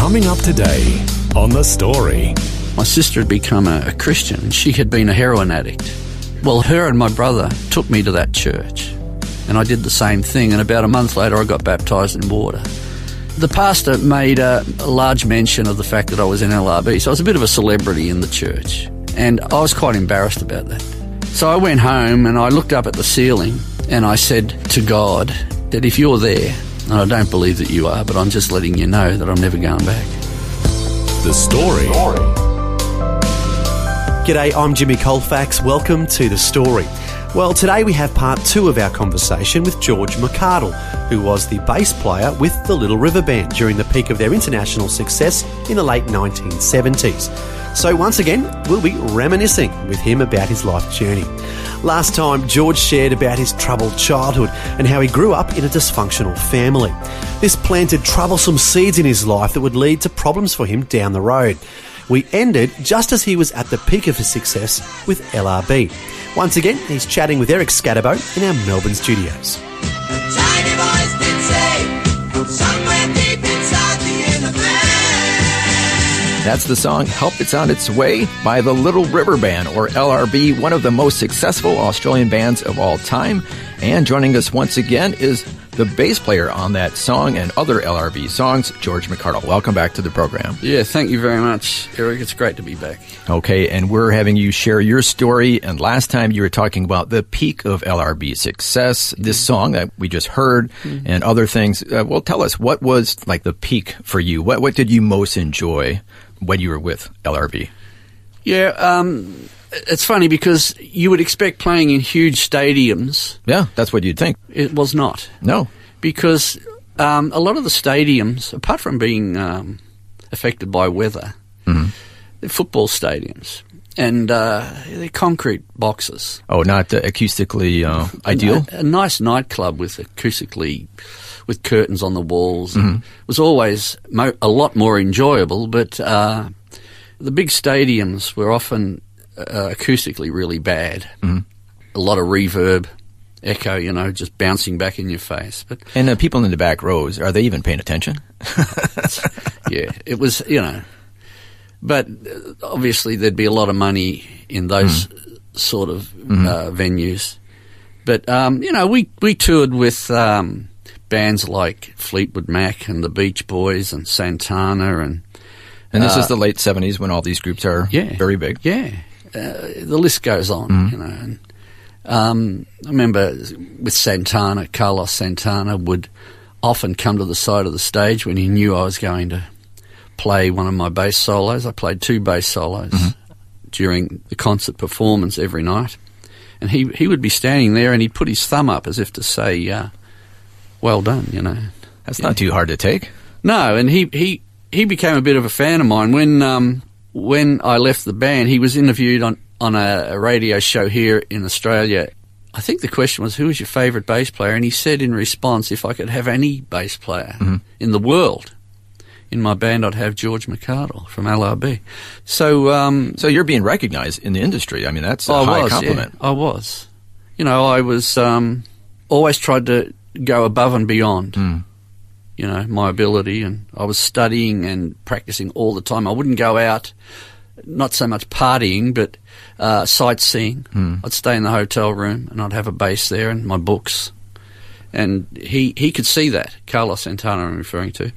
Coming up today on The Story. My sister had become a, a Christian. She had been a heroin addict. Well, her and my brother took me to that church, and I did the same thing. And about a month later, I got baptized in water. The pastor made a, a large mention of the fact that I was in LRB, so I was a bit of a celebrity in the church, and I was quite embarrassed about that. So I went home and I looked up at the ceiling and I said to God that if you're there, and I don't believe that you are, but I'm just letting you know that I'm never going back. The Story. G'day, I'm Jimmy Colfax. Welcome to The Story. Well, today we have part two of our conversation with George McArdle, who was the bass player with the Little River Band during the peak of their international success in the late 1970s. So, once again, we'll be reminiscing with him about his life journey. Last time, George shared about his troubled childhood and how he grew up in a dysfunctional family. This planted troublesome seeds in his life that would lead to problems for him down the road. We ended just as he was at the peak of his success with LRB. Once again, he's chatting with Eric Skattebo in our Melbourne studios. That's the song Help Is On Its Way by the Little River Band, or LRB, one of the most successful Australian bands of all time. And joining us once again is the bass player on that song and other LRB songs, George McArdle. Welcome back to the program. Yeah, thank you very much, Eric. It's great to be back. Okay, and we're having you share your story. And last time you were talking about the peak of LRB success, this song that we just heard, and other things. Uh, well, tell us what was like the peak for you. What what did you most enjoy when you were with LRB? Yeah, um, it's funny because you would expect playing in huge stadiums. Yeah, that's what you'd think. It was not. No, because um, a lot of the stadiums, apart from being um, affected by weather, they're football stadiums and uh, they're concrete boxes. oh, not uh, acoustically uh, ideal. A, a nice nightclub with acoustically, with curtains on the walls, and was always mo- a lot more enjoyable. But uh, the big stadiums were often uh, acoustically really bad. A lot of reverb, echo, you know, just bouncing back in your face. But And the people in the back rows, are they even paying attention? yeah, it was, you know. But uh, obviously, there'd be a lot of money in those sort of uh, venues. But um, you know, we we toured with um, bands like Fleetwood Mac and the Beach Boys and Santana and And this Uh, is the late 70s when all these groups are yeah, very big. Yeah, uh, the list goes on. You know, and um, I remember with Santana, Carlos Santana would often come to the side of the stage when he knew I was going to play one of my bass solos. I played two bass solos during the concert performance every night, and he he would be standing there and he'd put his thumb up as if to say, uh, "Well done," you know. That's not too hard to take. No, and he, he, he became a bit of a fan of mine. When um, when I left the band, he was interviewed on, on a, a radio show here in Australia. I think the question was, who was your favourite bass player? And he said in response, if I could have any bass player in the world in my band, I'd have George McArdle from LRB. So, um, So you're being recognized in the industry. I mean, that's a I high was, compliment. yeah, I was. You know, I was um, always tried to go above and beyond. You know, my ability, and I was studying and practicing all the time. I wouldn't go out, not so much partying, but uh, sightseeing. I'd stay in the hotel room, and I'd have a bass there and my books. And he he could see that Carlos Santana, I'm referring to.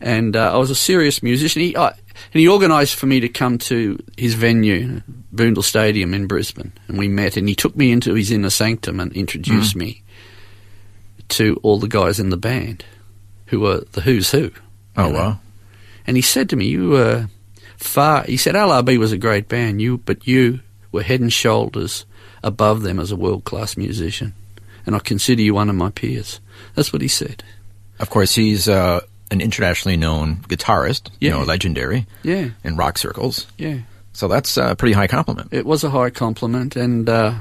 And uh, I was a serious musician. He, I, and he organised for me to come to his venue, Boondall Stadium in Brisbane, and we met. And he took me into his inner sanctum and introduced me to all the guys in the band, who were the who's who. Oh, know. wow. And he said to me, "You were far." He said, "LRB was a great band, you, but you were head and shoulders above them as a world class musician, and I consider you one of my peers." That's what he said. Of course, he's uh, an internationally known guitarist, you Yeah. know, legendary Yeah, in rock circles. yeah. So that's a pretty high compliment. It was a high compliment, and uh,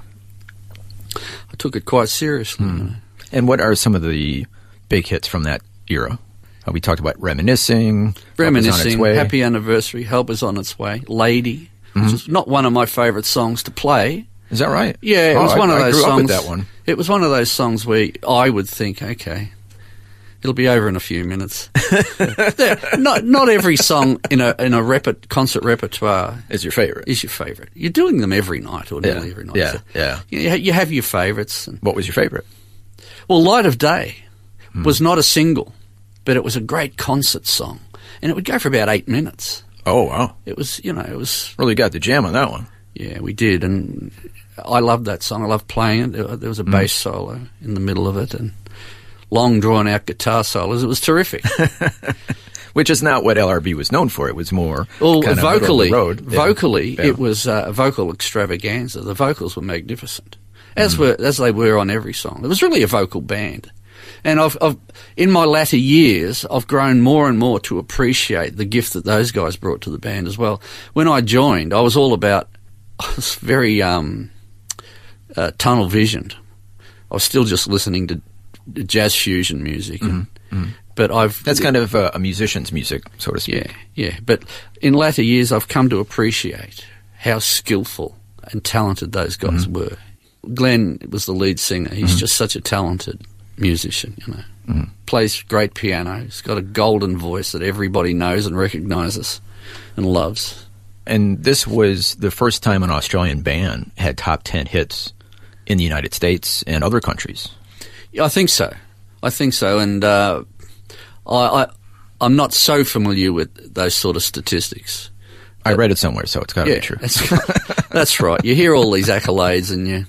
I took it quite seriously. you know. And what are some of the big hits from that era? Uh, we talked about reminiscing, Help Is on Its Reminiscing. Happy Anniversary, Help is on its way, Lady, Mm-hmm. which is not one of my favourite songs to play. Is that right? Yeah, it Oh, was I- one of I those grew songs. that one. It was one of those songs where I would think, okay, it'll be over in a few minutes. Not not every song in a in a reper- concert repertoire Is your favorite? is your favourite. You're doing them every night or Yeah, nearly every night. yeah, So yeah. You, you have your favourites. What was your favorite? Well, Light of Day Hmm. was not a single, but it was a great concert song, and it would go for about eight minutes. Oh wow, It was, you know, it was really got the jam on that one. Yeah, we did, and I loved that song. I loved playing it. There, was a Mm. bass solo in the middle of it, and long drawn out guitar solos. It was terrific. Which is not what LRB was known for. It was more Well, kind of of vocally. Yeah. vocally, Yeah. it was uh, a vocal extravaganza. The vocals were magnificent, as Mm. were as they were on every song. It was really a vocal band. And I've, I've, in my latter years, I've grown more and more to appreciate the gift that those guys brought to the band as well. When I joined, I was all about, I was very um, uh, tunnel visioned. I was still just listening to jazz fusion music, and, but I've Mm-hmm. That's kind of uh, a musician's music, so to speak. yeah, yeah. But in latter years, I've come to appreciate how skillful and talented those guys Mm-hmm. were. Glenn was the lead singer. He's just such a talented musician, you know. Mm-hmm. Plays great piano. He's got a golden voice that everybody knows and recognises and loves. And this was the first time an Australian band had top 10 hits in the United States and other countries. Yeah, I think so. I think so. And uh, I, I, I'm not so familiar with those sort of statistics. I read it somewhere, so it's got to be true. That's, that's right. You hear all these accolades and you,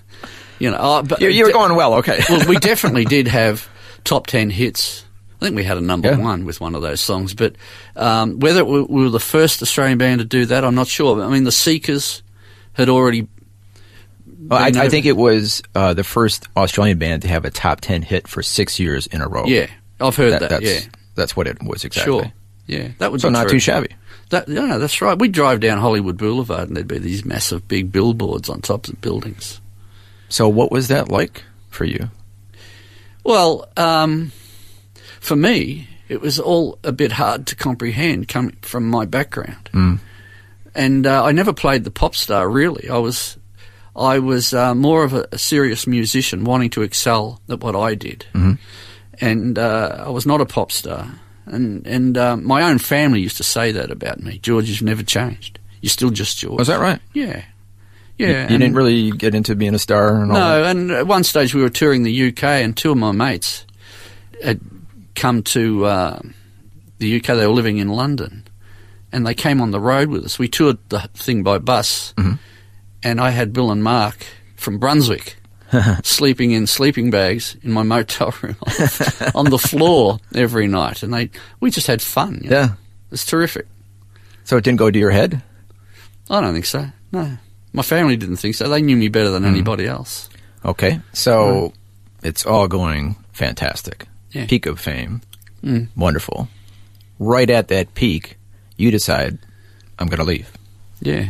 you know. Oh, but You're, you're going well, okay. well, we definitely did have top 10 hits. I think we had a number Yeah. one with one of those songs, but um, whether we we were the first Australian band to do that, I'm not sure. I mean, the Seekers had already. Well, I, I think it was uh, the first Australian band to have a top 10 hit for six years in a row. Yeah, I've heard that. that's, yeah, that's what it was exactly. sure. Yeah, that would So not too shabby. That, no, no, that's right. We'd drive down Hollywood Boulevard and there'd be these massive big billboards on top of buildings. So what was that like for you? Well, um, for me, it was all a bit hard to comprehend coming from my background. And uh, I never played the pop star, really. I was, I was uh, more of a, a serious musician wanting to excel at what I did. And uh, I was not a pop star. And, and uh, my own family used to say that about me. George, you've never changed. You're still just George. Was that right? Yeah. You- Yeah. You, and- didn't really get into being a star and all no, and at one stage we were touring the UK, and two of my mates had come to uh, the UK. They were living in London, and they came on the road with us. We toured the thing by bus, and I had Bill and Mark from Brunswick sleeping in sleeping bags in my motel room on the floor every night, and they we just had fun. you know. Yeah. it's terrific. So it didn't go to your head? I don't think so. No, my family didn't think so. They knew me better than anybody else. Okay. So it's all going fantastic. Yeah. Peak of fame. Mm. Wonderful. Right at that peak, you decide, I'm going to leave. Yeah.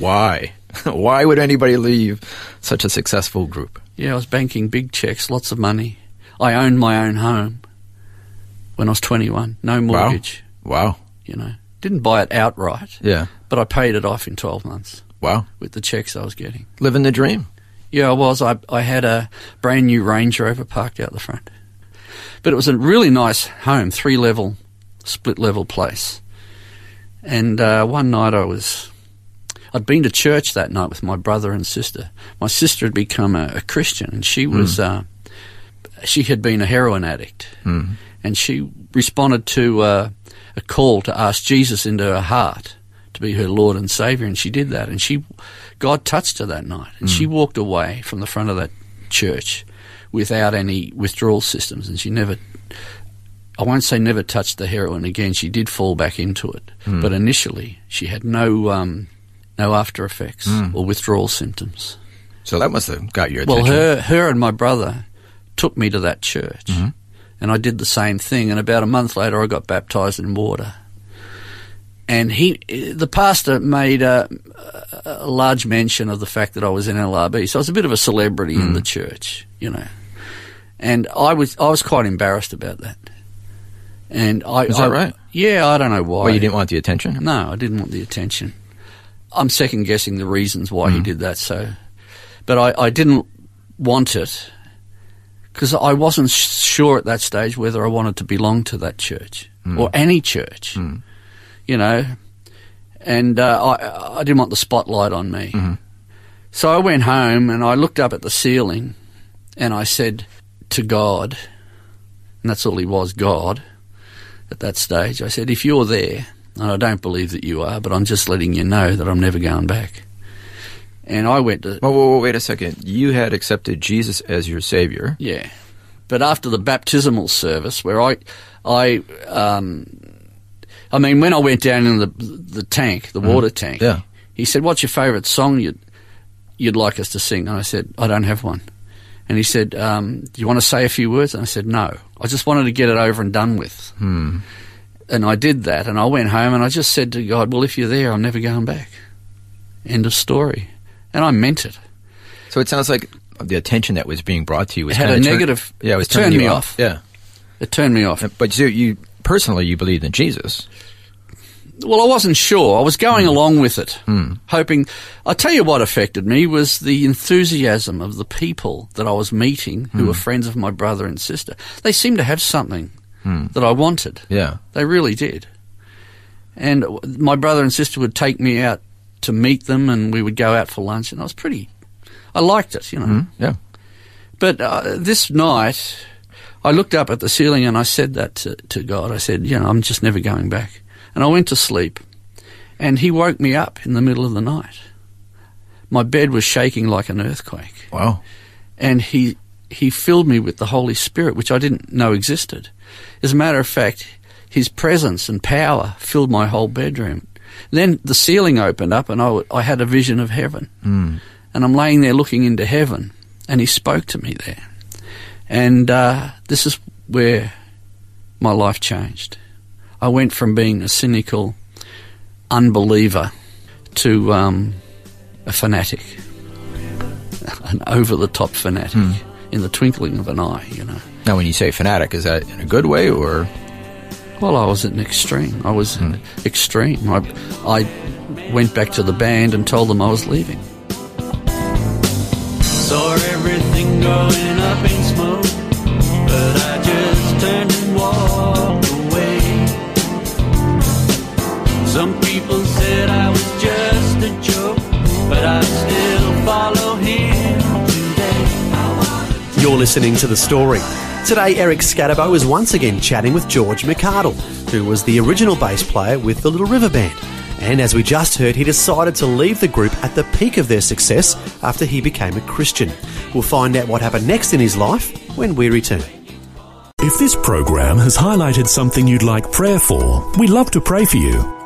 Why? Why would anybody leave such a successful group? Yeah, I was banking big checks, lots of money. I owned my own home when I was 21. No mortgage, Wow. you know. Didn't buy it outright, Yeah. but I paid it off in 12 months Wow. with the checks I was getting. Living the dream. Yeah, I was. I, I had a brand new Range Rover parked out the front. But it was a really nice home, three level, split level place. And uh, one night I was. I'd been to church that night with my brother and sister. My sister had become a, a Christian, and she was. Uh, she had been a heroin addict. And she responded to uh, a call to ask Jesus into her heart to be her Lord and Savior, and she did that. And she, God touched her that night, and she mm. walked away from the front of that church without any withdrawal systems, and she never. I won't say never touched the heroin again. She did fall back into it, mm. but initially she had no um, no after effects mm. or withdrawal symptoms. So that must have got your attention. Well, her her and my brother took me to that church, mm-hmm. And I did the same thing. And about a month later, I got baptized in water. And he, the pastor made a, a large mention of the fact that I was in LRB. So I was a bit of a celebrity in the hmm. church, you know. And I was, I was quite embarrassed about that. And I, Is that I- right? Yeah, I don't know why. Well, you didn't want the attention. No, I didn't want the attention. I'm second guessing the reasons why he hmm. did that. So, but I, I didn't want it because I wasn't sure at that stage whether I wanted to belong to that church hmm. or any church. You know, and uh, I, I didn't want the spotlight on me. So I went home and I looked up at the ceiling and I said to God, and that's all he was, God at that stage. I said, if you're there, and I don't believe that you are, but I'm just letting you know that I'm never going back. And I went to, whoa, wait a second. You had accepted Jesus as your savior. yeah. But after the baptismal service, where I, I, um, I mean, when I went down in the the tank, the water tank, Yeah. he said, "What's your favourite song you'd you'd like us to sing?" And I said, "I don't have one." And he said, um, "Do you want to say a few words?" And I said, "No, I just wanted to get it over and done with." Hmm. And I did that, and I went home and I just said to God, "Well, if you're there, I'm never going back." End of story. And I meant it. So it sounds like the attention that was being brought to you was It had a turn- negative- yeah, it was it turned me off. off. Yeah, It turned me off. but so you personally you believed in Jesus. Well, I wasn't sure. I was going hmm. along with it, hmm. hoping. I tell you what affected me was the enthusiasm of the people that I was meeting, who hmm. were friends of my brother and sister. They seemed to have something that I wanted. Yeah, They really did. And my brother and sister would take me out to meet them, and we would go out for lunch, and I was pretty. I liked it, you know. yeah. But uh, this night, I looked up at the ceiling and I said that to, to God. I said, you know, I'm just never going back. And I went to sleep, and He woke me up in the middle of the night. My bed was shaking like an earthquake, Wow. and He He filled me with the Holy Spirit, which I didn't know existed. As a matter of fact, His presence and power filled my whole bedroom. Then the ceiling opened up, and I, w- I had a vision of heaven. Hmm. And I'm laying there looking into heaven, and He spoke to me there. And uh, this is where my life changed. I went from being a cynical unbeliever to um, a fanatic, an over the top fanatic in the twinkling of an eye, you know. Now, when you say fanatic, is that in a good way or? Well, I was an extreme. I was extreme. I, I went back to the band and told them I was leaving. Saw everything going up listening to The Story. Today, Eric Skattebo is once again chatting with George McArdle, who was the original bass player with the Little River Band. And as we just heard, he decided to leave the group at the peak of their success after he became a Christian. We'll find out what happened next in his life when we return. If this program has highlighted something you'd like prayer for, we'd love to pray for you.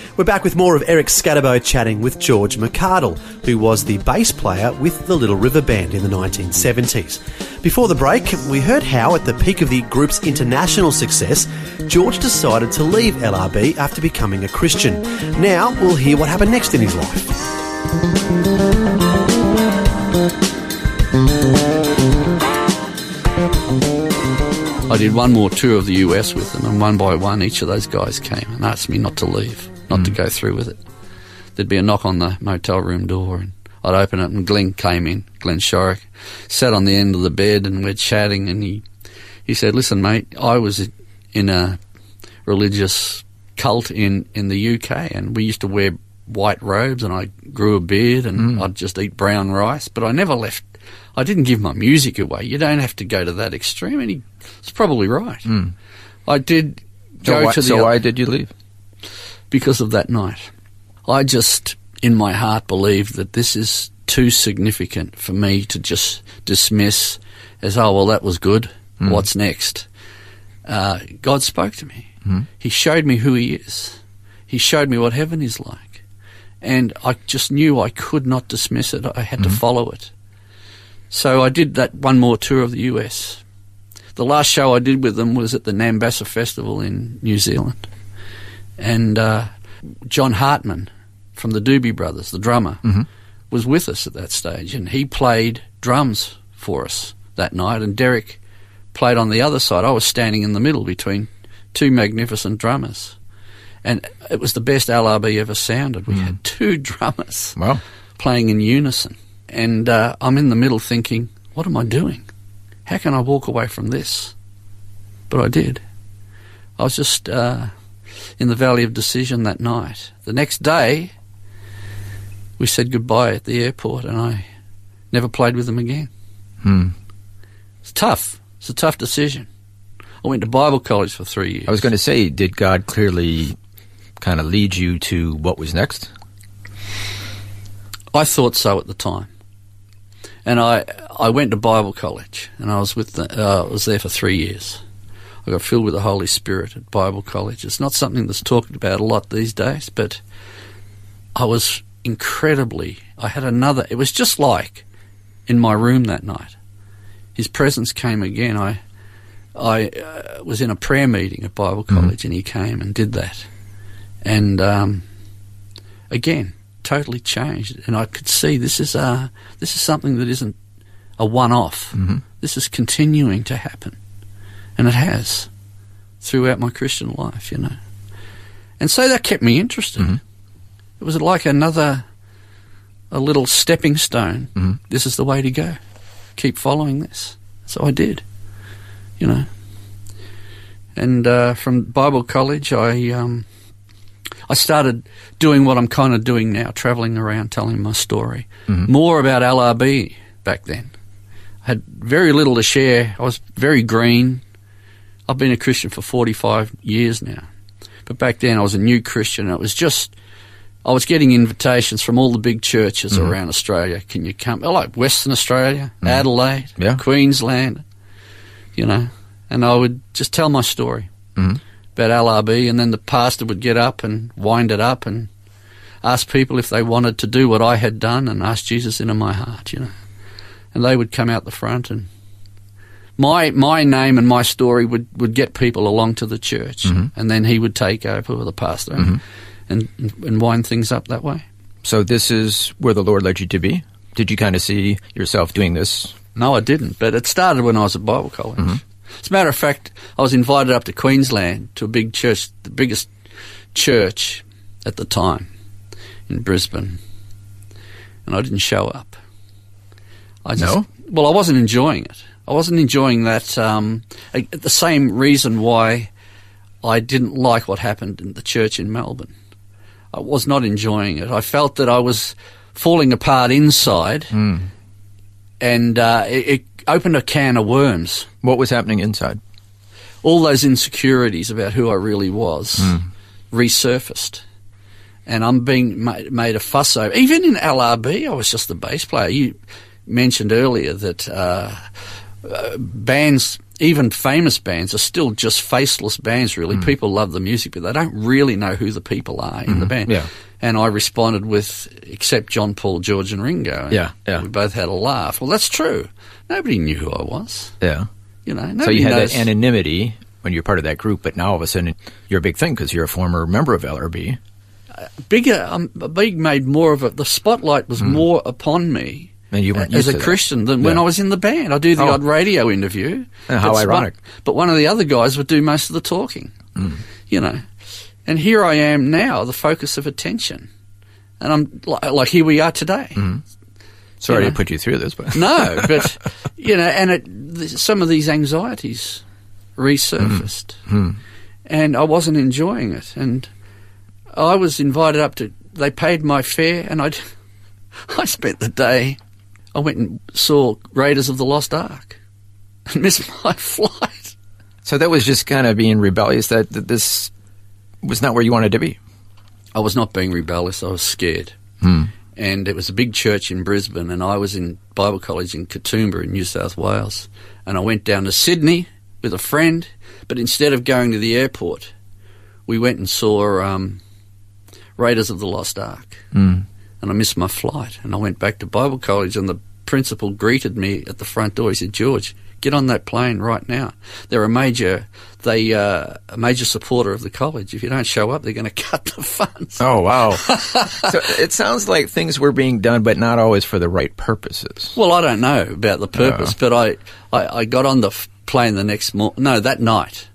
We're back with more of Eric Skattebo chatting with George McArdle, who was the bass player with the Little River Band in the 1970s. Before the break, we heard how, at the peak of the group's international success, George decided to leave LRB after becoming a Christian. Now, we'll hear what happened next in his life. I did one more tour of the US with them, and one by one, each of those guys came and asked me not to leave, not to hmm. go through with it. There'd be a knock on the motel room door, and I'd open it, and Glenn came in, Glenn Shorrock, sat on the end of the bed, and we're chatting, and he, he said, Listen, mate, I was in a religious cult in, in the UK, and we used to wear white robes, and I grew a beard, and hmm. I'd just eat brown rice, but I never left. I didn't give my music away. You don't have to go to that extreme, and he was probably right. Hmm. I did So, go why, to the so why did you leave? Because of that night. I just, in my heart, believed that this is too significant for me to just dismiss as, oh, well, that was good. Hmm. What's next? Uh, God spoke to me. Hmm. He showed me who He is. He showed me what heaven is like. And I just knew I could not dismiss it. I had to hmm. follow it. So I did that one more tour of the US. The last show I did with them was at the Nambassa Festival in New Zealand. And uh, John Hartman from the Doobie Brothers, the drummer, was with us at that stage. And he played drums for us that night. And Derek played on the other side. I was standing in the middle between two magnificent drummers. And it was the best LRB ever sounded. We had two drummers Well, playing in unison. And uh, I'm in the middle thinking, what am I doing? How can I walk away from this? But I did. I was just uh, in the Valley of Decision that night. The next day, we said goodbye at the airport, and I never played with them again. Hmm. It's tough. It's a tough decision. I went to Bible college for three years. I was going to say, did God clearly kind of lead you to what was next? I thought so at the time, and I I went to Bible college, and I was with the, uh, I was there for three years. I got filled with the Holy Spirit at Bible college. It's not something that's talked about a lot these days, but I was incredibly. I had another. It was just like in my room that night. His presence came again. I I uh, was in a prayer meeting at Bible college, and he came and did that, and um, again totally changed, and I could see this is uh this is something that isn't a one-off. This is continuing to happen, and it has throughout my Christian life, you know. And so that kept me interested. It was like another a little stepping stone. This is the way to go. Keep following this. So I did, you know. And uh, from Bible college, I um, I started doing what I'm kind of doing now, travelling around telling my story. More about LRB back then. I had very little to share. I was very green. I've been a Christian for 45 years now. But back then I was a new Christian. And it was just, I was getting invitations from all the big churches mm-hmm. around Australia. Can you come? Like Western Australia, mm. Adelaide, Yeah. Queensland, you know. And I would just tell my story mm-hmm. about LRB, and then the pastor would get up and wind it up and ask people if they wanted to do what I had done and ask Jesus into my heart, you know. And they would come out the front and my my name and my story would, would get people along to the church, mm-hmm. and then he would take over the pastor and, mm-hmm. and and wind things up that way. So this is where the Lord led you to be. Did you kind of see yourself doing this? No, I didn't, but it started when I was at Bible college. Mm-hmm. As a matter of fact, I was invited up to Queensland to a big church, the biggest church at the time in Brisbane, and I didn't show up. I just, No? Well, I wasn't enjoying it. I wasn't enjoying that. Um, the same reason why I didn't like what happened in the church in Melbourne. I was not enjoying it. I felt that I was falling apart inside, and uh, it, it opened a can of worms. What was happening inside? All those insecurities about who I really was resurfaced. And I'm being made, made a fuss over. Even in LRB, I was just the bass player. You mentioned earlier that uh, uh, bands, even famous bands, are still just faceless bands, really. People love the music, but they don't really know who the people are in the band. Yeah. And I responded with, except John, Paul, George, and Ringo. And Yeah, yeah. We both had a laugh. Well, that's true. Nobody knew who I was. Yeah. You know, So you had knows. that anonymity when you're part of that group, but now all of a sudden you're a big thing because you're a former member of LRB. bigger, um, big made more of it. The spotlight was more upon me Hmm. And you weren't as used a. Christian than when I was in the band. I do the Oh. odd radio interview. Uh, how But one- ironic. but one of the other guys would do most of the talking. Hmm. You know, and here I am now, the focus of attention, and I'm like, like here we are today. Hmm. Sorry Yeah. to put you through this, but No, but you know, and it, th- some of these anxieties resurfaced, and I wasn't enjoying it. And I was invited up to. They paid my fare, and I, I spent the day. I went and saw Raiders of the Lost Ark, and missed my flight. so that was just kind of being rebellious that, that this was not where you wanted to be. I was not being rebellious. I was scared, and it was a big church in Brisbane, and I was in Bible college in Katoomba in New South Wales, and I went down to Sydney with a friend, but instead of going to the airport, we went and saw um, Raiders of the Lost Ark, Mm. And I missed my flight, and I went back to Bible college, and the principal greeted me at the front door. He said, "George." Get on that plane right now. They're a major, they uh, a major supporter of the college. If you don't show up, they're going to cut the funds. Oh wow! so it sounds like things were being done, but not always for the right purposes. Well, I don't know about the purpose, but I, I, I got on the f- plane the next morning. No, that night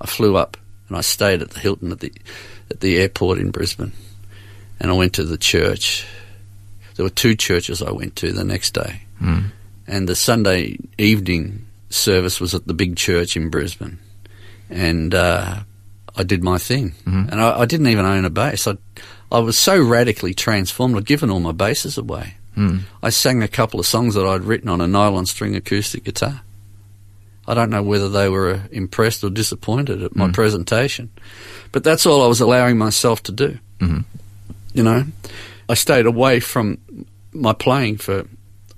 I flew up and I stayed at the Hilton at the at the airport in Brisbane, and I went to the church. There were two churches I went to the next day, and the Sunday evening service was at the big church in Brisbane, and uh, I did my thing, and I, I didn't even own a bass. I I was so radically transformed. I'd given all my basses away. I sang a couple of songs that I'd written on a nylon string acoustic guitar. I don't know whether they were uh, impressed or disappointed at my presentation, but that's all I was allowing myself to do. Mm-hmm. You know, I stayed away from my playing for,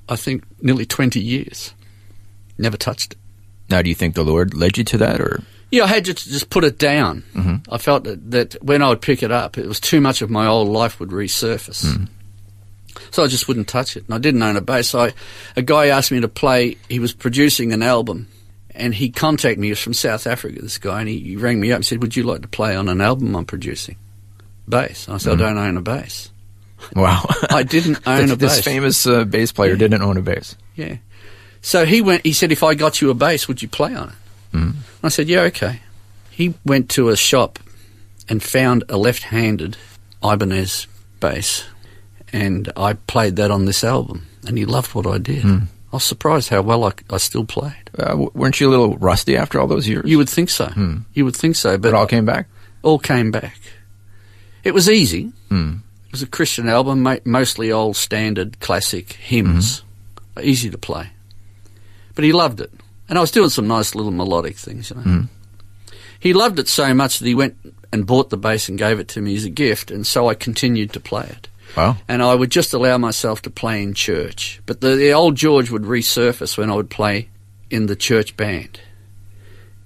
I think, nearly 20 years. Never touched it. Now, do you think the Lord led you to that, or Yeah, I had to just put it down. Mm-hmm. I felt that, that when I would pick it up, it was too much of my old life would resurface. Mm-hmm. So I just wouldn't touch it. And I didn't own a bass. So I, a guy asked me to play. He was producing an album, and he contacted me. He was from South Africa. This guy, and he, he rang me up and said, "Would you like to play on an album I'm producing?" Bass. I said, "I don't own a bass." wow? I didn't own a bass. this famous uh, bass player didn't own a bass. Yeah. So he went. He said, "If I got you a bass, would you play on it?" Mm. I said, "Yeah, okay." He went to a shop and found a left-handed Ibanez bass, and I played that on this album, and he loved what I did. I was surprised how well I, I still played. Uh, w- weren't you a little rusty after all those years? You would think so. You would think so, but it all came back. all came back. It was easy. Hmm. It was a Christian album, mostly old standard classic hymns, mm-hmm. easy to play. But he loved it, and I was doing some nice little melodic things. You know, hmm. he loved it so much that he went and bought the bass and gave it to me as a gift, and so I continued to play it. Wow. And I would just allow myself to play in church, but the, the old George would resurface when I would play in the church band.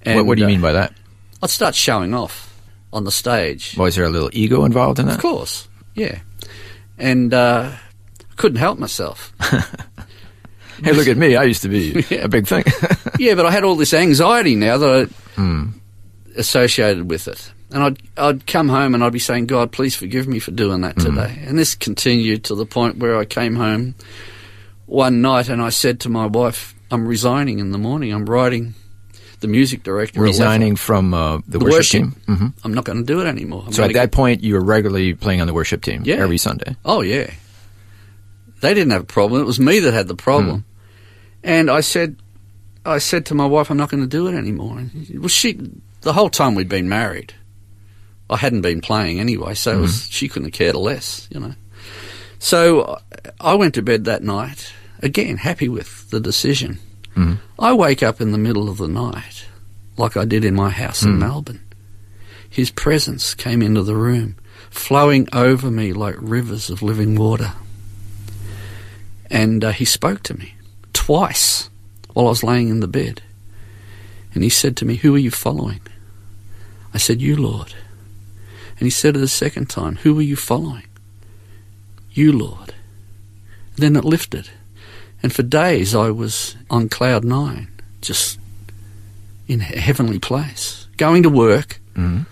what, what do you uh, mean by that? Uh, I'd start showing off on the stage. Was there a little ego involved in that? Of course, yeah. And uh, couldn't help myself. Hey, look at me! I used to be a big thing. yeah, but I had all this anxiety now that I associated with it. And I'd, I'd come home and I'd be saying, God, please forgive me for doing that today. And this continued to the point where I came home one night and I said to my wife, I'm resigning in the morning. I'm writing the music director. Resigning from uh, the, the worship, worship. team. hmm I'm not going to do it anymore. I'm So at that get- point, you were regularly playing on the worship team Yeah. every Sunday. Oh yeah. They didn't have a problem. It was me that had the problem. And I said, I said to my wife, I'm not going to do it anymore. And well, she, the whole time we'd been married, I hadn't been playing anyway, so it was, she couldn't have cared less, you know. So I went to bed that night, again, happy with the decision. I wake up in the middle of the night, like I did in my house in Melbourne. His presence came into the room, flowing over me like rivers of living water. And uh, he spoke to me twice while I was laying in the bed. And he said to me, Who are you following? I said, You, Lord. And he said it a second time, Who are you following? You, Lord. Then it lifted. And for days I was on cloud nine, just in a heavenly place, going to work, mm-hmm.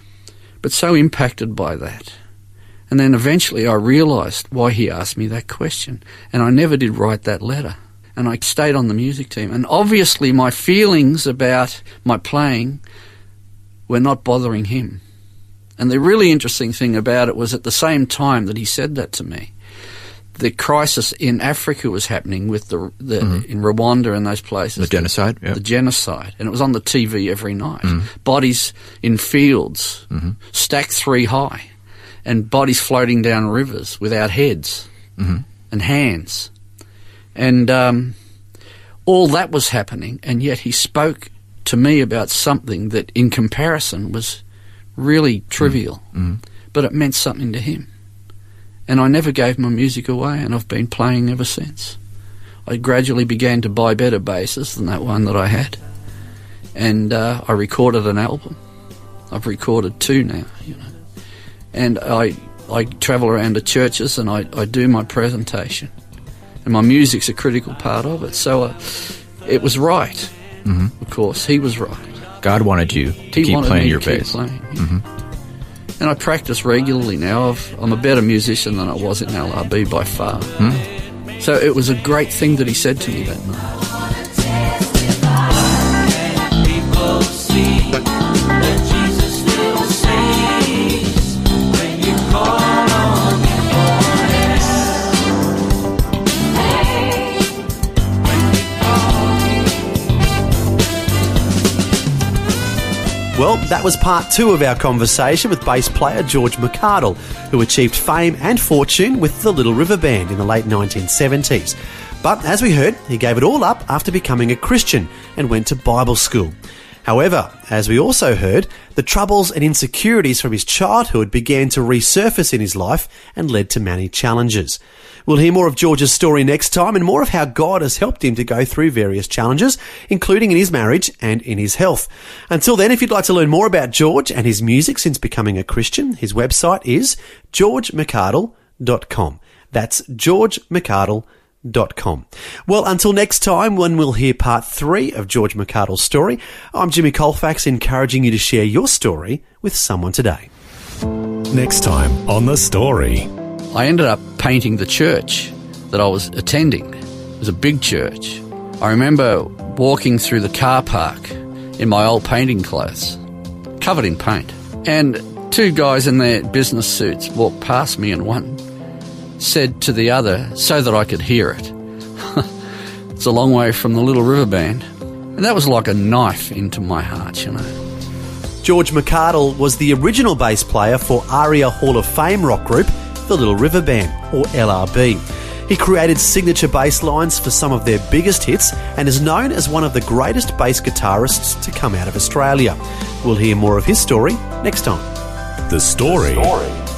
but so impacted by that. And then eventually I realised why he asked me that question. And I never did write that letter. And I stayed on the music team. And obviously my feelings about my playing were not bothering him. And the really interesting thing about it was at the same time that he said that to me, the crisis in Africa was happening with the, the mm-hmm. in Rwanda and those places. The genocide, yeah. The genocide. And it was on the TV every night. Mm-hmm. Bodies in fields, mm-hmm. stacked three high, and bodies floating down rivers without heads and hands. And um, all that was happening, and yet he spoke to me about something that, in comparison, was really trivial, but it meant something to him. And I never gave my music away, and I've been playing ever since. I gradually began to buy better basses than that one that I had. And uh, I recorded an album. I've recorded two now, you know. And I, I travel around to churches and I, I do my presentation. And my music's a critical part of it. So uh, it was right, hmm of course. He was right. God wanted you to He keep playing your to keep bass. playing, yeah. And I practice regularly now. I've, I'm a better musician than I was in LRB by far. Hmm? So it was a great thing that he said to me that night. Well, that was part two of our conversation with bass player George McArdle, who achieved fame and fortune with the Little River Band in the late 1970s. But as we heard, he gave it all up after becoming a Christian and went to Bible school. However, as we also heard, the troubles and insecurities from his childhood began to resurface in his life and led to many challenges. We'll hear more of George's story next time and more of how God has helped him to go through various challenges, including in his marriage and in his health. Until then, if you'd like to learn more about George and his music since becoming a Christian, his website is georgemccardle.com. That's georgemccardle.com. Well, until next time when we'll hear part three of George McArdle's story, I'm Jimmy Colfax encouraging you to share your story with someone today. Next time on The Story. I ended up painting the church that I was attending. It was a big church. I remember walking through the car park in my old painting clothes, covered in paint. And two guys in their business suits walked past me, and one said to the other, so that I could hear it, It's a long way from the Little River Band. And that was like a knife into my heart, you know. George McArdle was the original bass player for ARIA Hall of Fame rock group, the Little River Band, or LRB. He created signature bass lines for some of their biggest hits and is known as one of the greatest bass guitarists to come out of Australia. We'll hear more of his story next time. The Story.